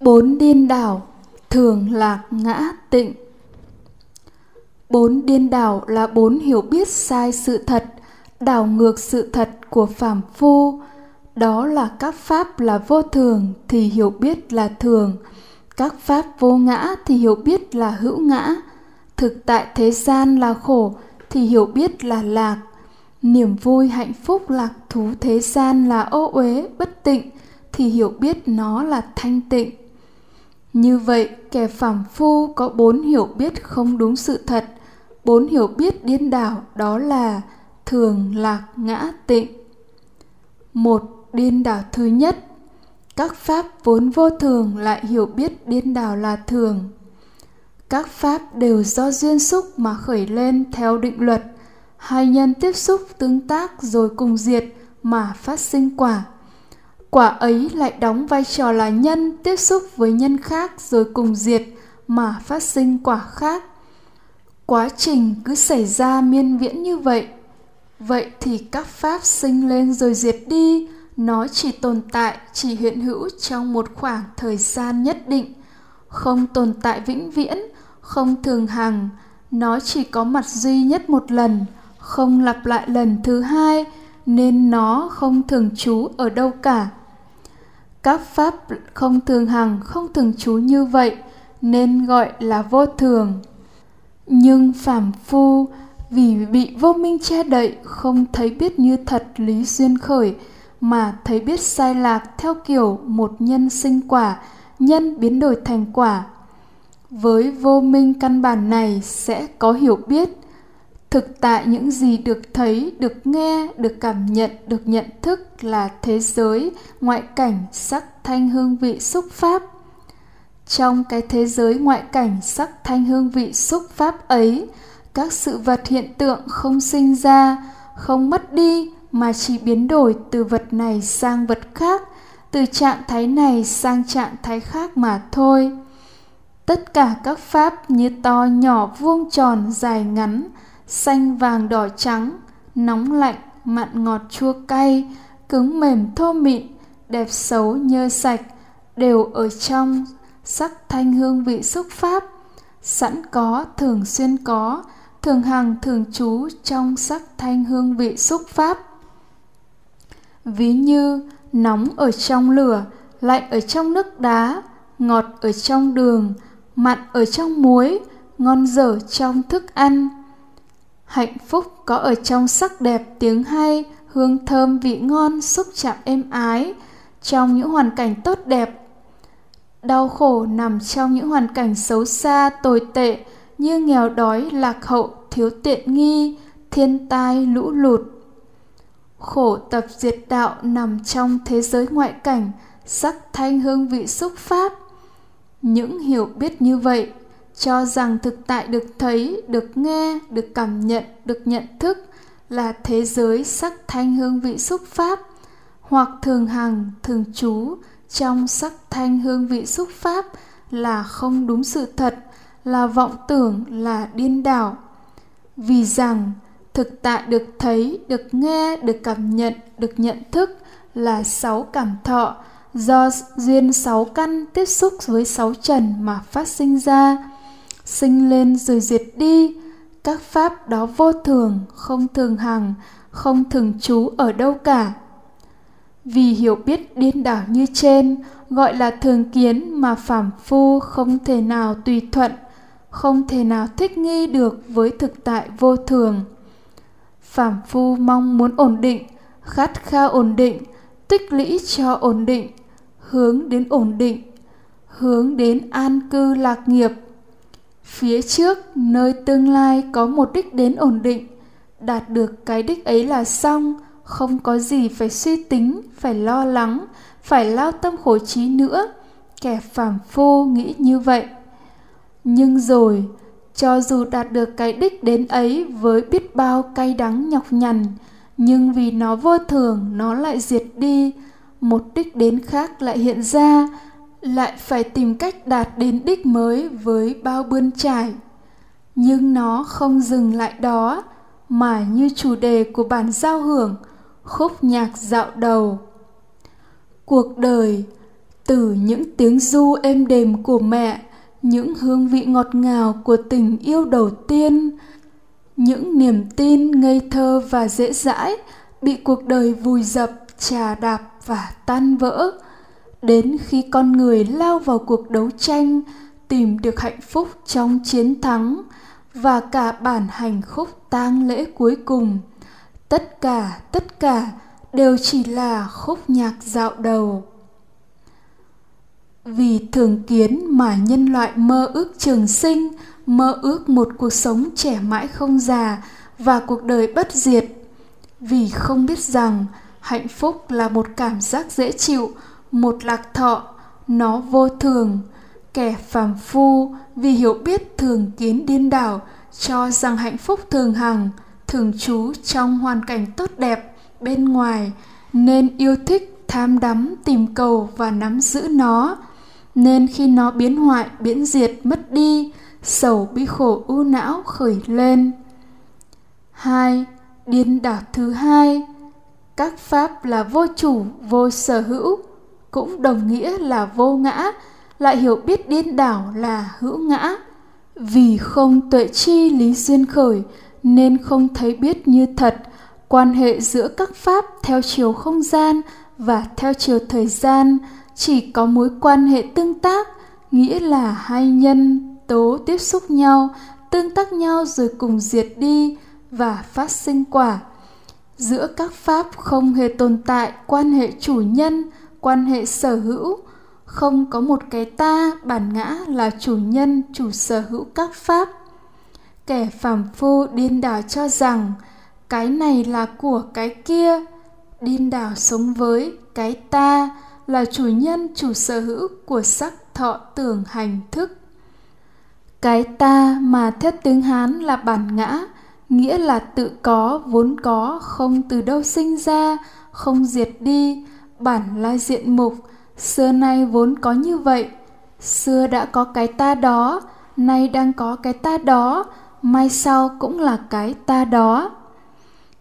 bốn điên đảo thường lạc ngã tịnh. Bốn điên đảo là bốn hiểu biết sai sự thật, đảo ngược sự thật của phàm phu. Đó là các pháp là vô thường thì hiểu biết là thường. Các pháp vô ngã thì hiểu biết là hữu ngã. Thực tại thế gian là khổ thì hiểu biết là lạc. Niềm vui hạnh phúc lạc thú thế gian là ô uế, bất tịnh thì hiểu biết nó là thanh tịnh như vậy, kẻ phàm phu có bốn hiểu biết không đúng sự thật. Bốn hiểu biết điên đảo đó là thường, lạc, ngã, tịnh. Một, điên đảo thứ nhất. Các pháp vốn vô thường lại hiểu biết điên đảo là thường. Các pháp đều do duyên xúc mà khởi lên theo định luật. Hai nhân tiếp xúc tương tác rồi cùng diệt mà phát sinh quả quả ấy lại đóng vai trò là nhân tiếp xúc với nhân khác rồi cùng diệt mà phát sinh quả khác. Quá trình cứ xảy ra miên viễn như vậy vậy thì các pháp sinh lên rồi diệt đi, nó chỉ tồn tại, chỉ hiện hữu trong một khoảng thời gian nhất định, không tồn tại vĩnh viễn, không thường hằng, nó chỉ có mặt duy nhất một lần, không lặp lại lần thứ hai, nên nó không thường trú ở đâu cả các pháp không thường hằng, không thường trú như vậy, nên gọi là vô thường. Nhưng phàm phu, vì bị vô minh che đậy, không thấy biết như thật lý duyên khởi, mà thấy biết sai lạc theo kiểu một nhân sinh quả, nhân biến đổi thành quả. Với vô minh căn bản này sẽ có hiểu biết thực tại những gì được thấy, được nghe, được cảm nhận, được nhận thức là thế giới, ngoại cảnh, sắc thanh hương vị xúc pháp. Trong cái thế giới ngoại cảnh, sắc thanh hương vị xúc pháp ấy, các sự vật hiện tượng không sinh ra, không mất đi, mà chỉ biến đổi từ vật này sang vật khác, từ trạng thái này sang trạng thái khác mà thôi. Tất cả các pháp như to nhỏ vuông tròn dài ngắn xanh vàng đỏ trắng, nóng lạnh, mặn ngọt chua cay, cứng mềm thô mịn, đẹp xấu nhơ sạch, đều ở trong sắc thanh hương vị xúc pháp. Sẵn có, thường xuyên có, thường hằng, thường trú trong sắc thanh hương vị xúc pháp. Ví như, nóng ở trong lửa, lạnh ở trong nước đá, ngọt ở trong đường, mặn ở trong muối, ngon dở trong thức ăn hạnh phúc có ở trong sắc đẹp tiếng hay, hương thơm vị ngon xúc chạm êm ái trong những hoàn cảnh tốt đẹp. Đau khổ nằm trong những hoàn cảnh xấu xa, tồi tệ, như nghèo đói, lạc hậu, thiếu tiện nghi, thiên tai, lũ lụt. Khổ tập diệt đạo nằm trong thế giới ngoại cảnh, sắc thanh hương vị xúc pháp những hiểu biết như vậy cho rằng thực tại được thấy, được nghe, được cảm nhận, được nhận thức là thế giới sắc thanh hương vị xúc pháp, hoặc thường hằng, thường trú trong sắc thanh hương vị xúc pháp là không đúng sự thật, là vọng tưởng, là điên đảo. Vì rằng, thực tại được thấy, được nghe, được cảm nhận, được nhận thức là sáu cảm thọ do duyên sáu căn tiếp xúc với sáu trần mà phát sinh ra sinh lên rồi diệt đi. Các pháp đó vô thường, không thường hằng, không thường trú ở đâu cả. Vì hiểu biết điên đảo như trên, gọi là thường kiến mà phàm phu không thể nào tùy thuận, không thể nào thích nghi được với thực tại vô thường. Phàm phu mong muốn ổn định, khát khao ổn định, tích lũy cho ổn định, hướng đến ổn định, hướng đến an cư lạc nghiệp phía trước, nơi tương lai có một đích đến ổn định. Đạt được cái đích ấy là xong, không có gì phải suy tính, phải lo lắng, phải lao tâm khổ trí nữa. Kẻ phàm phu nghĩ như vậy. Nhưng rồi, cho dù đạt được cái đích đến ấy với biết bao cay đắng nhọc nhằn, nhưng vì nó vô thường, nó lại diệt đi. Một đích đến khác lại hiện ra lại phải tìm cách đạt đến đích mới với bao bươn trải. Nhưng nó không dừng lại đó, mà như chủ đề của bản giao hưởng, khúc nhạc dạo đầu. Cuộc đời, từ những tiếng du êm đềm của mẹ, những hương vị ngọt ngào của tình yêu đầu tiên, những niềm tin ngây thơ và dễ dãi bị cuộc đời vùi dập, trà đạp và tan vỡ đến khi con người lao vào cuộc đấu tranh, tìm được hạnh phúc trong chiến thắng và cả bản hành khúc tang lễ cuối cùng. Tất cả tất cả đều chỉ là khúc nhạc dạo đầu. Vì thường kiến mà nhân loại mơ ước trường sinh, mơ ước một cuộc sống trẻ mãi không già và cuộc đời bất diệt. Vì không biết rằng hạnh phúc là một cảm giác dễ chịu một lạc thọ, nó vô thường. Kẻ phàm phu vì hiểu biết thường kiến điên đảo, cho rằng hạnh phúc thường hằng, thường trú trong hoàn cảnh tốt đẹp bên ngoài, nên yêu thích tham đắm, tìm cầu và nắm giữ nó. Nên khi nó biến hoại, biến diệt, mất đi, sầu bi khổ u não khởi lên. Hai, điên đảo thứ hai. Các pháp là vô chủ, vô sở hữu cũng đồng nghĩa là vô ngã, lại hiểu biết điên đảo là hữu ngã. Vì không tuệ chi lý duyên khởi, nên không thấy biết như thật, quan hệ giữa các pháp theo chiều không gian và theo chiều thời gian chỉ có mối quan hệ tương tác, nghĩa là hai nhân tố tiếp xúc nhau, tương tác nhau rồi cùng diệt đi và phát sinh quả. Giữa các pháp không hề tồn tại quan hệ chủ nhân quan hệ sở hữu. Không có một cái ta bản ngã là chủ nhân, chủ sở hữu các pháp. Kẻ phàm phu điên đảo cho rằng, cái này là của cái kia. Điên đảo sống với cái ta là chủ nhân, chủ sở hữu của sắc thọ tưởng hành thức. Cái ta mà theo tiếng hán là bản ngã, nghĩa là tự có, vốn có, không từ đâu sinh ra, không diệt đi bản lai diện mục. Xưa nay vốn có như vậy. Xưa đã có cái ta đó, nay đang có cái ta đó, mai sau cũng là cái ta đó.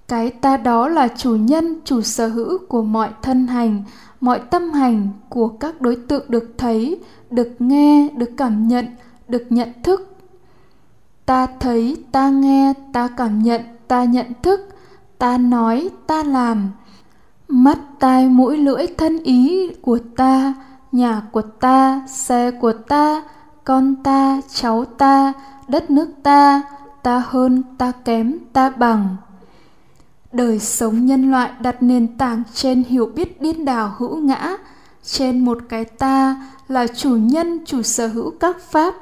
Cái ta đó là chủ nhân, chủ sở hữu của mọi thân hành, mọi tâm hành của các đối tượng được thấy, được nghe, được cảm nhận, được nhận thức. Ta thấy, ta nghe, ta cảm nhận, ta nhận thức, ta nói, ta làm mắt tai mũi lưỡi thân ý của ta, nhà của ta, xe của ta, con ta, cháu ta, đất nước ta ta hơn, ta kém, ta bằng. Đời sống nhân loại đặt nền tảng trên hiểu biết điên đảo hữu ngã. Trên một cái ta là chủ nhân, chủ sở hữu các pháp.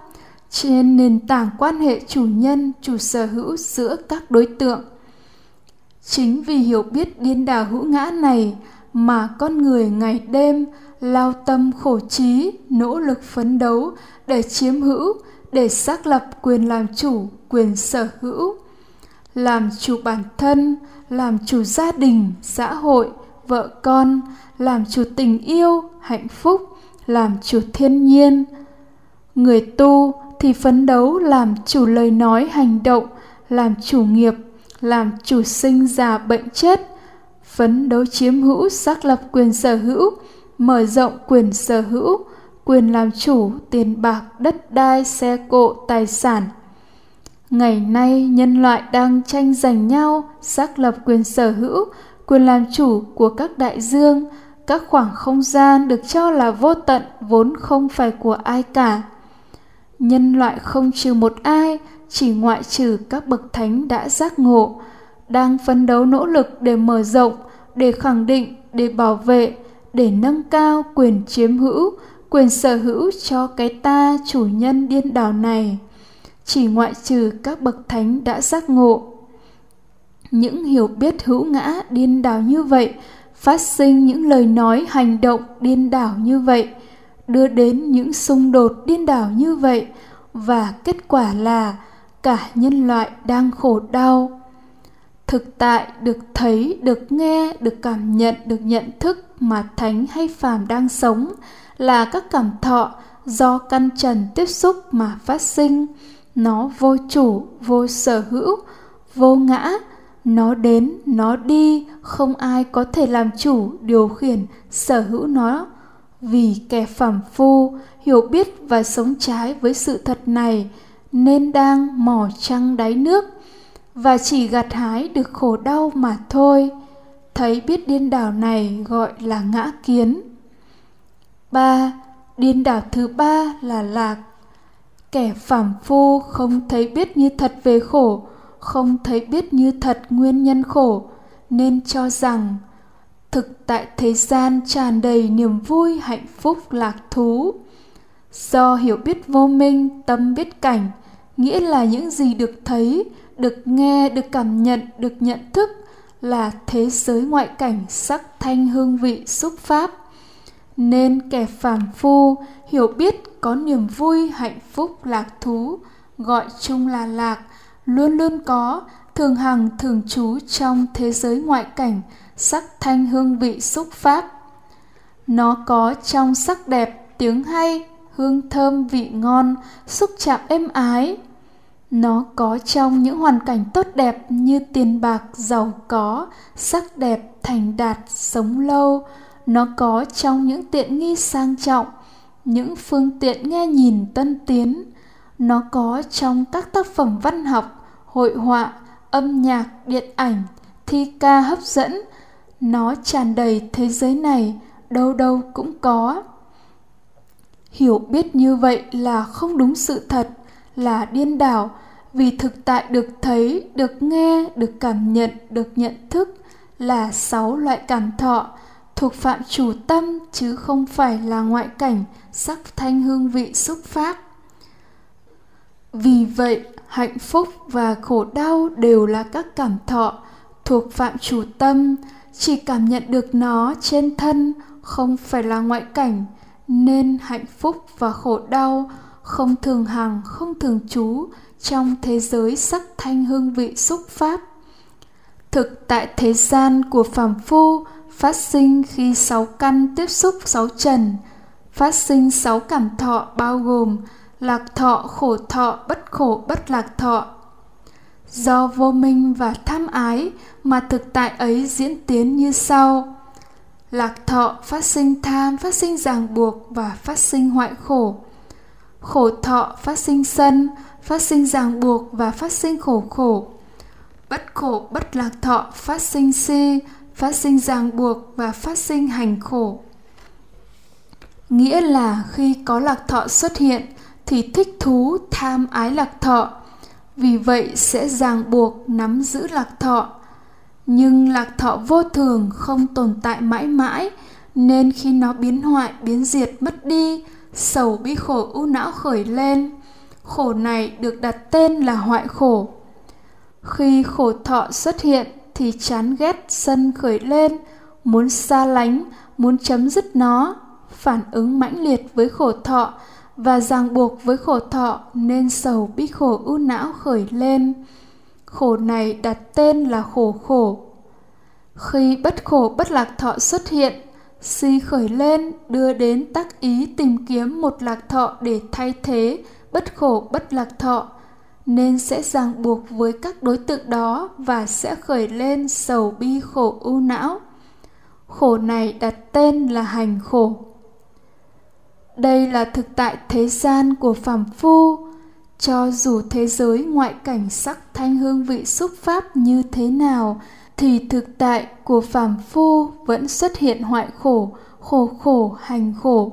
Trên nền tảng quan hệ chủ nhân, chủ sở hữu giữa các đối tượng chính vì hiểu biết điên đảo hữu ngã này mà con người ngày đêm lao tâm khổ trí, nỗ lực phấn đấu để chiếm hữu, để xác lập quyền làm chủ, quyền sở hữu. Làm chủ bản thân, làm chủ gia đình, xã hội, vợ con, làm chủ tình yêu, hạnh phúc, làm chủ thiên nhiên. Người tu thì phấn đấu làm chủ lời nói hành động, làm chủ nghiệp làm chủ sinh già bệnh chết, phấn đấu chiếm hữu xác lập quyền sở hữu, mở rộng quyền sở hữu, quyền làm chủ tiền bạc, đất đai, xe cộ, tài sản. Ngày nay, nhân loại đang tranh giành nhau, xác lập quyền sở hữu, quyền làm chủ của các đại dương. Các khoảng không gian được cho là vô tận, vốn không phải của ai cả. Nhân loại không trừ một ai chỉ ngoại trừ các bậc thánh đã giác ngộ, đang phấn đấu nỗ lực để mở rộng, để khẳng định, để bảo vệ, để nâng cao quyền chiếm hữu, quyền sở hữu cho cái ta chủ nhân điên đảo này. Chỉ ngoại trừ các bậc thánh đã giác ngộ. Những hiểu biết hữu ngã điên đảo như vậy, phát sinh những lời nói hành động điên đảo như vậy, đưa đến những xung đột điên đảo như vậy, và kết quả là cả nhân loại đang khổ đau. Thực tại được thấy, được nghe, được cảm nhận, được nhận thức mà thánh hay phàm đang sống là các cảm thọ do căn trần tiếp xúc mà phát sinh. Nó vô chủ, vô sở hữu, vô ngã. Nó đến, nó đi, không ai có thể làm chủ, điều khiển, sở hữu nó. Vì kẻ phàm phu hiểu biết và sống trái với sự thật này nên đang mò trăng đáy nước, và chỉ gặt hái được khổ đau mà thôi. Thấy biết điên đảo này gọi là ngã kiến. Ba, điên đảo thứ ba là lạc. Kẻ phàm phu không thấy biết như thật về khổ, không thấy biết như thật nguyên nhân khổ, nên cho rằng thực tại thế gian tràn đầy niềm vui, hạnh phúc, lạc thú. Do hiểu biết vô minh, tâm biết cảnh nghĩa là những gì được thấy, được nghe, được cảm nhận, được nhận thức là thế giới ngoại cảnh sắc thanh hương vị xúc pháp. Nên kẻ phàm phu hiểu biết có niềm vui, hạnh phúc, lạc thú, gọi chung là lạc, luôn luôn có, thường hằng, thường trú trong thế giới ngoại cảnh sắc thanh hương vị xúc pháp. Nó có trong sắc đẹp, tiếng hay hương thơm vị ngon, xúc chạm êm ái. Nó có trong những hoàn cảnh tốt đẹp như tiền bạc, giàu có, sắc đẹp, thành đạt, sống lâu. Nó có trong những tiện nghi sang trọng, những phương tiện nghe nhìn tân tiến. Nó có trong các tác phẩm văn học, hội họa, âm nhạc, điện ảnh, thi ca hấp dẫn. Nó tràn đầy thế giới này, đâu đâu cũng có hiểu biết như vậy là không đúng sự thật, là điên đảo. Vì thực tại được thấy, được nghe, được cảm nhận, được nhận thức là sáu loại cảm thọ, thuộc phạm chủ tâm chứ không phải là ngoại cảnh, sắc thanh hương vị xúc pháp. Vì vậy, hạnh phúc và khổ đau đều là các cảm thọ thuộc phạm chủ tâm. Chỉ cảm nhận được nó trên thân, không phải là ngoại cảnh nên hạnh phúc và khổ đau, không thường hằng, không thường trú trong thế giới sắc thanh hương vị xúc pháp. Thực tại thế gian của phàm phu, phát sinh khi sáu căn tiếp xúc sáu trần, phát sinh sáu cảm thọ bao gồm lạc thọ, khổ thọ, bất khổ, bất lạc thọ. Do vô minh và tham ái mà thực tại ấy diễn tiến như sau lạc thọ phát sinh tham, phát sinh ràng buộc và phát sinh hoại khổ. Khổ thọ phát sinh sân, phát sinh ràng buộc và phát sinh khổ khổ. Bất khổ bất lạc thọ phát sinh si, phát sinh ràng buộc và phát sinh hành khổ. Nghĩa là khi có lạc thọ xuất hiện thì thích thú, tham ái lạc thọ. Vì vậy sẽ ràng buộc nắm giữ lạc thọ nhưng lạc thọ vô thường không tồn tại mãi mãi, nên khi nó biến hoại, biến diệt, mất đi, sầu bi khổ u não khởi lên. Khổ này được đặt tên là hoại khổ. Khi khổ thọ xuất hiện thì chán ghét sân khởi lên, muốn xa lánh, muốn chấm dứt nó, phản ứng mãnh liệt với khổ thọ và ràng buộc với khổ thọ nên sầu bi khổ u não khởi lên khổ này đặt tên là khổ khổ. Khi bất khổ bất lạc thọ xuất hiện si khởi lên đưa đến tác ý tìm kiếm một lạc thọ để thay thế bất khổ bất lạc thọ, nên sẽ ràng buộc với các đối tượng đó và sẽ khởi lên sầu bi khổ ưu não. Khổ này đặt tên là hành khổ. Đây là thực tại thế gian của phàm phu cho dù thế giới ngoại cảnh sắc thanh hương vị xúc pháp như thế nào, thì thực tại của phàm phu vẫn xuất hiện hoại khổ khổ khổ, hành khổ.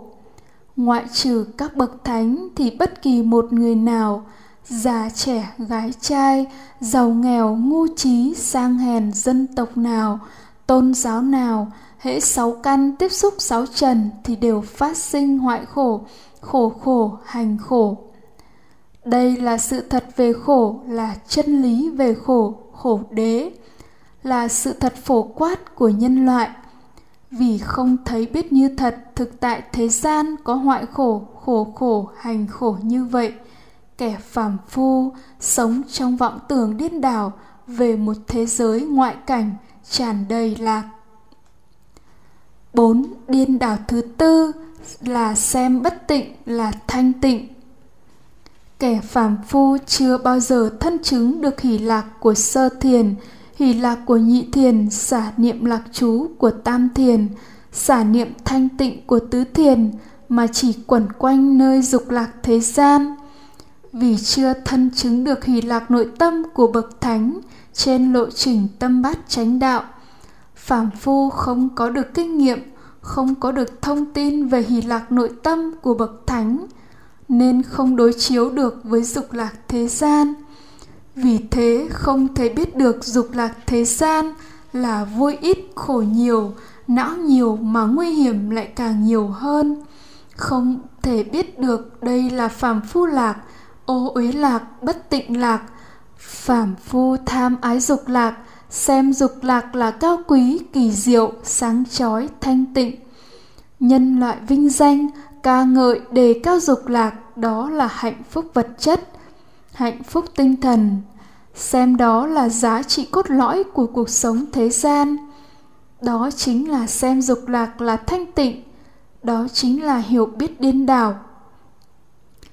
Ngoại trừ các bậc thánh thì bất kỳ một người nào, già trẻ, gái trai, giàu nghèo, ngu trí, sang hèn dân tộc nào, tôn giáo nào, hễ sáu căn tiếp xúc sáu trần thì đều phát sinh hoại khổ khổ khổ, hành khổ đây là sự thật về khổ, là chân lý về khổ khổ đế, là sự thật phổ quát của nhân loại. Vì không thấy biết như thật, thực tại thế gian có hoại khổ khổ khổ, hành khổ như vậy. Kẻ phàm phu sống trong vọng tưởng điên đảo về một thế giới ngoại cảnh tràn đầy lạc. Bốn, Điên đảo thứ tư là xem bất tịnh, là thanh tịnh. Kẻ phàm phu chưa bao giờ thân chứng được hỷ lạc của sơ thiền, hỷ lạc của nhị thiền, xả niệm lạc chú của tam thiền, xả niệm thanh tịnh của tứ thiền mà chỉ quẩn quanh nơi dục lạc thế gian. Vì chưa thân chứng được hỷ lạc nội tâm của bậc thánh trên lộ trình tâm bát chánh đạo phàm phu không có được kinh nghiệm không có được thông tin về hỷ lạc nội tâm của bậc thánh nên không đối chiếu được với dục lạc thế gian. Vì thế, không thể biết được dục lạc thế gian là vui ít, khổ nhiều, não nhiều mà nguy hiểm lại càng nhiều hơn. Không thể biết được đây là phàm phu lạc, ô uế lạc, bất tịnh lạc. Phàm phu tham ái dục lạc, xem dục lạc là cao quý, kỳ diệu, sáng chói, thanh tịnh. Nhân loại vinh danh ca ngợi đề cao dục lạc, đó là hạnh phúc vật chất, hạnh phúc tinh thần. Xem đó là giá trị cốt lõi của cuộc sống thế gian. Đó chính là xem dục lạc là thanh tịnh. Đó chính là hiểu biết điên đảo.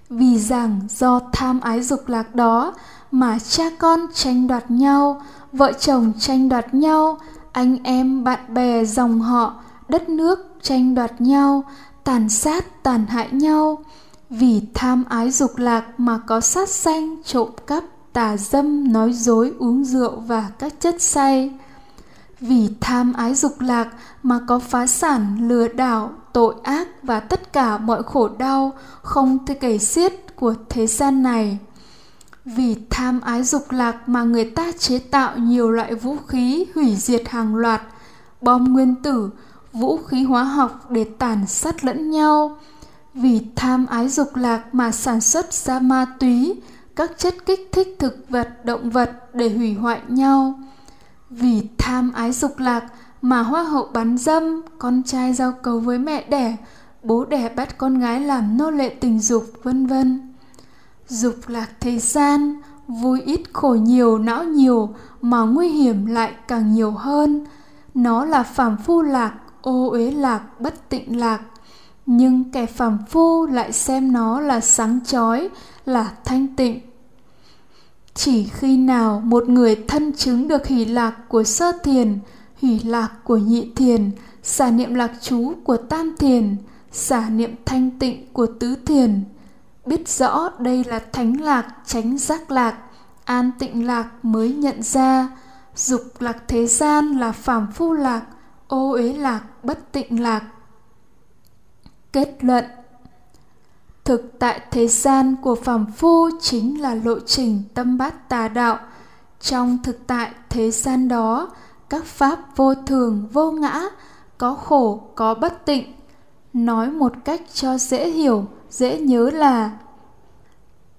Vì rằng do tham ái dục lạc đó mà cha con tranh đoạt nhau, vợ chồng tranh đoạt nhau, anh em bạn bè dòng họ, đất nước tranh đoạt nhau tàn sát, tàn hại nhau. Vì tham ái dục lạc mà có sát sanh, trộm cắp, tà dâm, nói dối, uống rượu và các chất say. Vì tham ái dục lạc mà có phá sản, lừa đảo, tội ác và tất cả mọi khổ đau không thể kể xiết của thế gian này. Vì tham ái dục lạc mà người ta chế tạo nhiều loại vũ khí, hủy diệt hàng loạt, bom nguyên tử vũ khí hóa học để tàn sát lẫn nhau. Vì tham ái dục lạc mà sản xuất ra ma túy, các chất kích thích thực vật, động vật để hủy hoại nhau. Vì tham ái dục lạc mà hoa hậu bắn dâm, con trai giao cầu với mẹ đẻ, bố đẻ bắt con gái làm nô lệ tình dục, vân vân. Dục lạc thế gian, vui ít khổ nhiều, não nhiều mà nguy hiểm lại càng nhiều hơn. Nó là phàm phu lạc ô uế lạc, bất tịnh lạc. Nhưng kẻ phàm phu lại xem nó là sáng chói, là thanh tịnh. Chỉ khi nào một người thân chứng được hỷ lạc của sơ thiền, hỷ lạc của nhị thiền, xả niệm lạc chú của tam thiền, xả niệm thanh tịnh của tứ thiền, biết rõ đây là thánh lạc tránh giác lạc, an tịnh lạc mới nhận ra, dục lạc thế gian là phàm phu lạc ô uế lạc, bất tịnh lạc. Kết luận, thực tại thế gian của phàm phu chính là lộ trình tâm bát tà đạo. Trong thực tại thế gian đó, các pháp vô thường, vô ngã, có khổ, có bất tịnh. Nói một cách cho dễ hiểu, dễ nhớ là,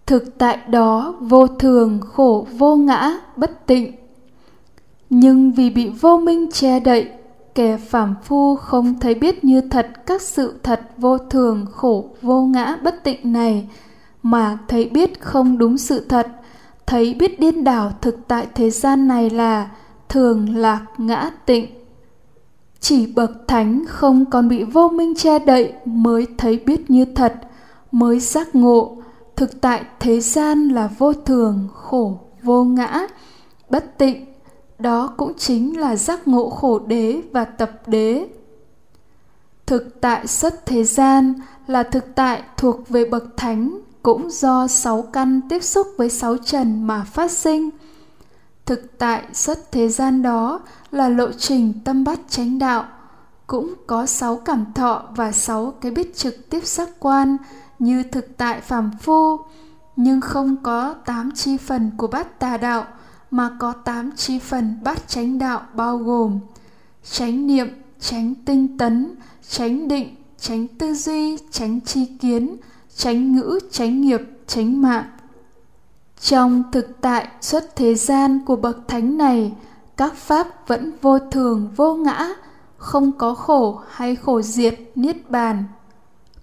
thực tại đó vô thường, khổ, vô ngã, bất tịnh. Nhưng vì bị vô minh che đậy kẻ phàm phu không thấy biết như thật các sự thật vô thường, khổ, vô ngã, bất tịnh này, mà thấy biết không đúng sự thật, thấy biết điên đảo thực tại thế gian này là thường lạc ngã tịnh. Chỉ bậc thánh không còn bị vô minh che đậy mới thấy biết như thật, mới giác ngộ, thực tại thế gian là vô thường, khổ, vô ngã, bất tịnh đó cũng chính là giác ngộ khổ đế và tập đế. Thực tại xuất thế gian là thực tại thuộc về bậc thánh, cũng do sáu căn tiếp xúc với sáu trần mà phát sinh. Thực tại xuất thế gian đó là lộ trình tâm bát chánh đạo, cũng có sáu cảm thọ và sáu cái biết trực tiếp giác quan như thực tại phàm phu, nhưng không có tám chi phần của bát tà đạo mà có tám chi phần bát chánh đạo bao gồm chánh niệm, chánh tinh tấn, chánh định, chánh tư duy, chánh chi kiến, chánh ngữ, chánh nghiệp, chánh mạng. Trong thực tại xuất thế gian của bậc thánh này, các pháp vẫn vô thường, vô ngã, không có khổ hay khổ diệt, niết bàn.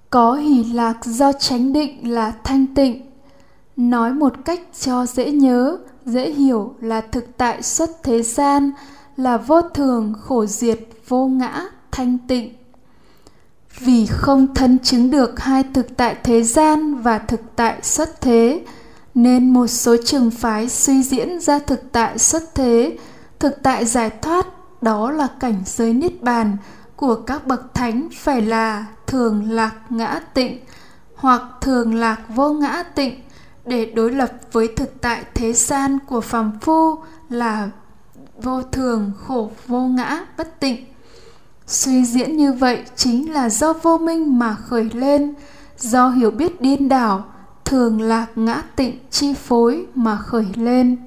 Có hỷ lạc do chánh định là thanh tịnh. Nói một cách cho dễ nhớ dễ hiểu là thực tại xuất thế gian, là vô thường, khổ diệt, vô ngã, thanh tịnh. Vì không thân chứng được hai thực tại thế gian và thực tại xuất thế, nên một số trường phái suy diễn ra thực tại xuất thế. Thực tại giải thoát, đó là cảnh giới niết bàn của các bậc thánh phải là thường lạc ngã tịnh hoặc thường lạc vô ngã tịnh để đối lập với thực tại thế gian của phàm phu là vô thường, khổ, vô ngã, bất tịnh. Suy diễn như vậy chính là do vô minh mà khởi lên, do hiểu biết điên đảo, thường lạc ngã tịnh chi phối mà khởi lên.